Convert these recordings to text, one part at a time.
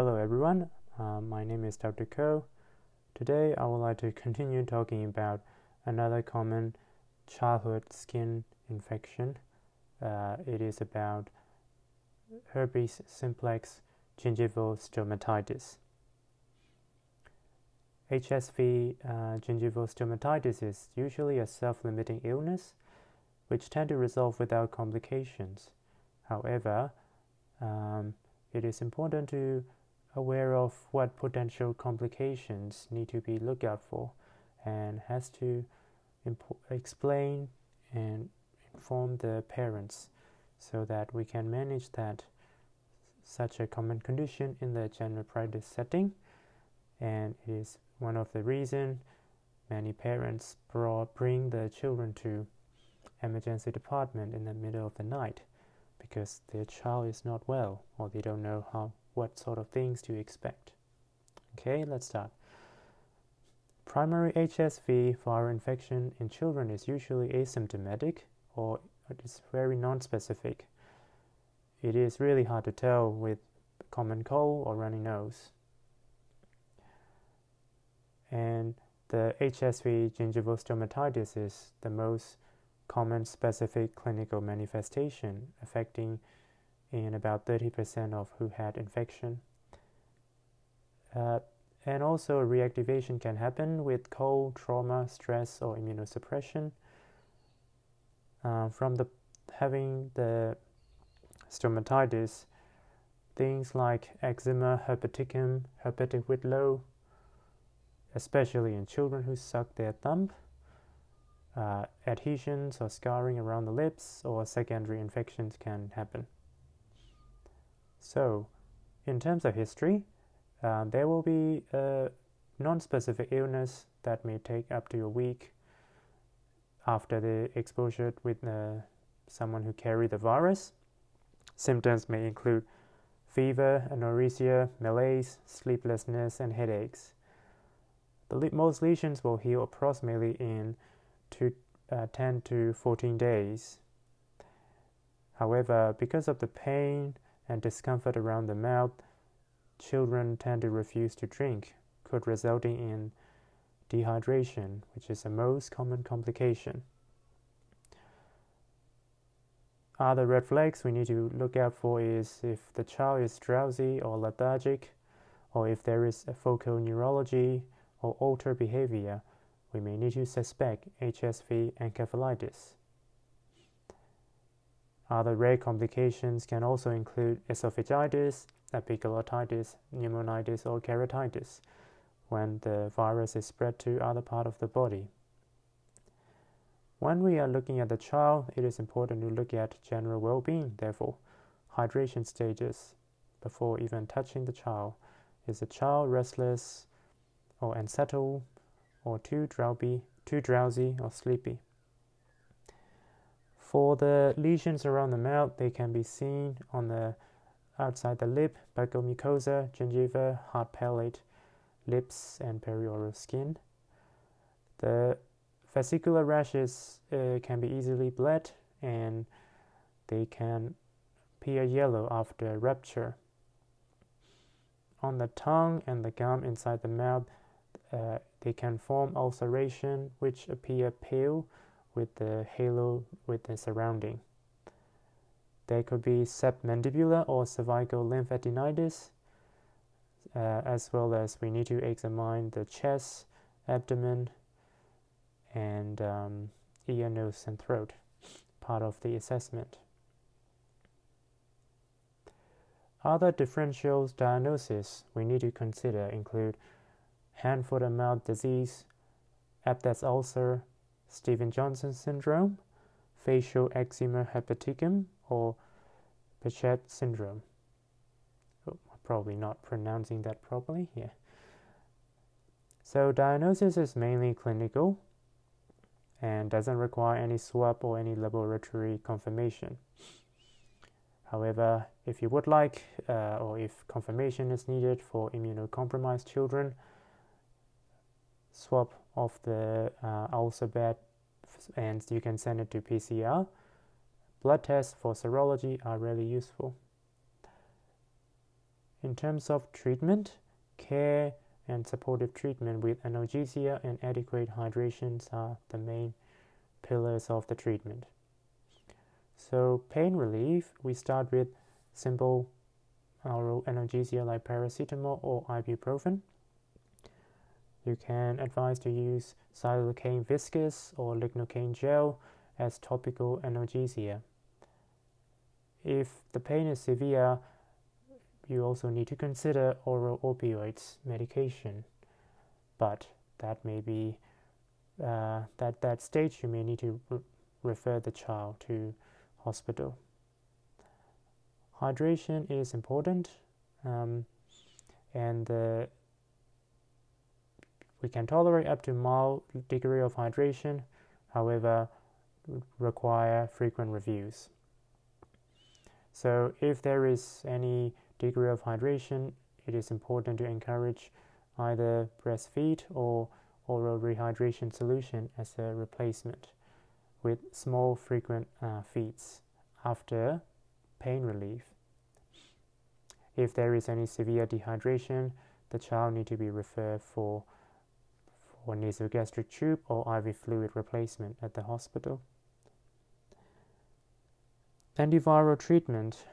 Hello everyone, uh, my name is Dr. Ko. Today I would like to continue talking about another common childhood skin infection. Uh, it is about herpes simplex gingivostomatitis. HSV uh, gingivostomatitis is usually a self-limiting illness which tend to resolve without complications. However, um, it is important to aware of what potential complications need to be looked out for and has to explain and inform the parents so that we can manage that such a common condition in the general practice setting. And it is one of the reasons many parents bring the children to emergency department in the middle of the night because their child is not well or they don't know how what sort of things to expect. Okay, let's start. Primary HSV viral infection in children is usually asymptomatic or it is very non-specific. It is really hard to tell with common cold or runny nose. And the HSV gingivostomatitis is the most common specific clinical manifestation affecting in about 30% of who had infection. Uh, and also reactivation can happen with cold, trauma, stress, or immunosuppression. Uh, from the having the stomatitis, things like eczema, herpeticum, herpetic whitlow, especially in children who suck their thumb, uh, adhesions or scarring around the lips or secondary infections can happen. So, in terms of history, uh, there will be a non-specific illness that may take up to a week after the exposure with uh, someone who carried the virus. Symptoms may include fever, anorexia, malaise, sleeplessness, and headaches. The most lesions will heal approximately in to uh, 10 to 14 days. However, because of the pain and discomfort around the mouth, children tend to refuse to drink, could resulting in dehydration, which is the most common complication. Other red flags we need to look out for is if the child is drowsy or lethargic, or if there is a focal neurology or altered behavior we may need to suspect HSV encephalitis. Other rare complications can also include esophagitis, epiglottitis, pneumonitis, or keratitis when the virus is spread to other part of the body. When we are looking at the child, it is important to look at general well-being, therefore, hydration stages before even touching the child. Is the child restless or unsettled or too drowsy, too drowsy or sleepy. For the lesions around the mouth, they can be seen on the outside the lip, buccal mucosa, gingiva, hard palate, lips, and perioral skin. The vesicular rashes uh, can be easily bled and they can appear yellow after rupture. On the tongue and the gum inside the mouth, uh, they can form ulceration which appear pale with the halo with the surrounding. There could be submandibular or cervical lymphadenitis, uh, as well as we need to examine the chest, abdomen, and um, ear, nose, and throat, part of the assessment. Other differential diagnoses we need to consider include hand, foot, and mouth disease, Ebdet's ulcer, Steven Johnson syndrome, facial eczema herpeticum, or Behçet syndrome. Oh, probably not pronouncing that properly here. So diagnosis is mainly clinical and doesn't require any swab or any laboratory confirmation. However, if you would like uh, or if confirmation is needed for immunocompromised children, swab of the uh, ulcer bed and you can send it to PCR. Blood tests for serology are really useful. In terms of treatment, care and supportive treatment with analgesia and adequate hydrations are the main pillars of the treatment. So, pain relief, we start with simple oral analgesia like paracetamol or ibuprofen. You can advise to use xylocaine viscous or lignocaine gel as topical analgesia. If the pain is severe, you also need to consider oral opioids medication, but that may be uh, that that stage you may need to re- refer the child to hospital. Hydration is important, um, and uh, we can tolerate up to mild degree of hydration. However, require frequent reviews. So, if there is any degree of hydration, it is important to encourage either breastfeed or oral rehydration solution as a replacement with small frequent uh, feeds after pain relief. If there is any severe dehydration, the child need to be referred for for nasogastric tube or IV fluid replacement at the hospital. Antiviral treatment.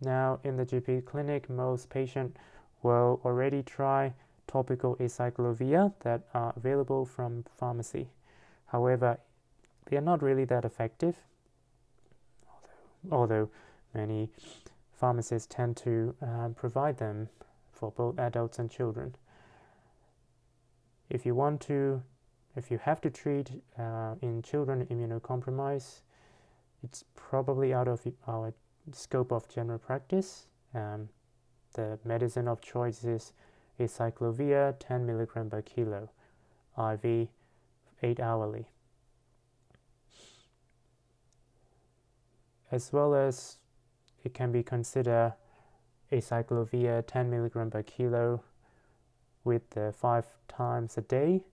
Now, in the GP clinic, most patients will already try topical acyclovir that are available from pharmacy. However, they are not really that effective, although, although many pharmacists tend to uh, provide them for both adults and children. If you want to, if you have to treat uh, in children immunocompromised, it's probably out of our scope of general practice. Um, the medicine of choice is acyclovir 10 milligram per kilo, IV 8 hourly. As well as it can be considered acyclovir 10 milligram per kilo with uh, five times a day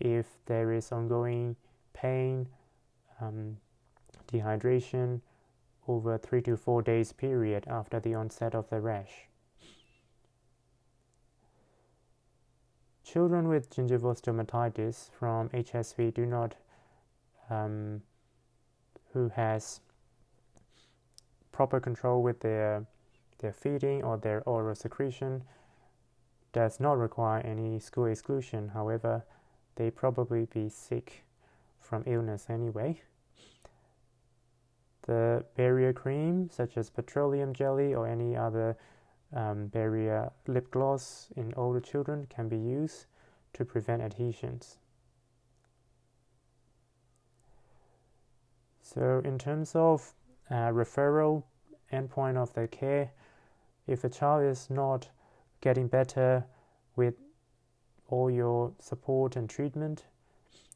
if there is ongoing pain, um, dehydration over three to four days period after the onset of the rash. Children with gingivostomatitis from HSV do not, um, who has proper control with their their feeding or their oral secretion, does not require any school exclusion. However, they probably be sick from illness anyway. The barrier cream, such as petroleum jelly or any other um, barrier lip gloss in older children, can be used to prevent adhesions. So, in terms of uh, referral endpoint of the care, if a child is not getting better with all your support and treatment,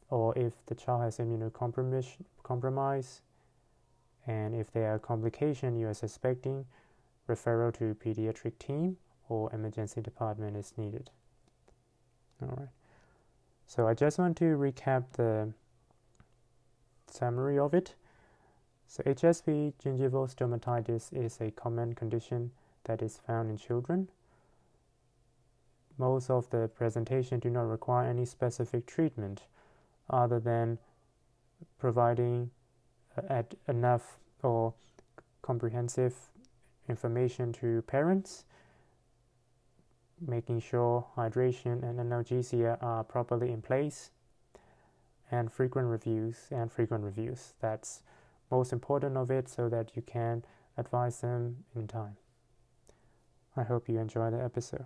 or if the child has immunocompromise, and if there are complications you are suspecting, referral to pediatric team or emergency department is needed. All right. So I just want to recap the summary of it. So HSV gingivostomatitis is a common condition that is found in children. Most of the presentation do not require any specific treatment other than providing uh, enough or comprehensive information to parents, making sure hydration and analgesia are properly in place, and frequent reviews and frequent reviews. That's most important of it so that you can advise them in time. I hope you enjoy the episode.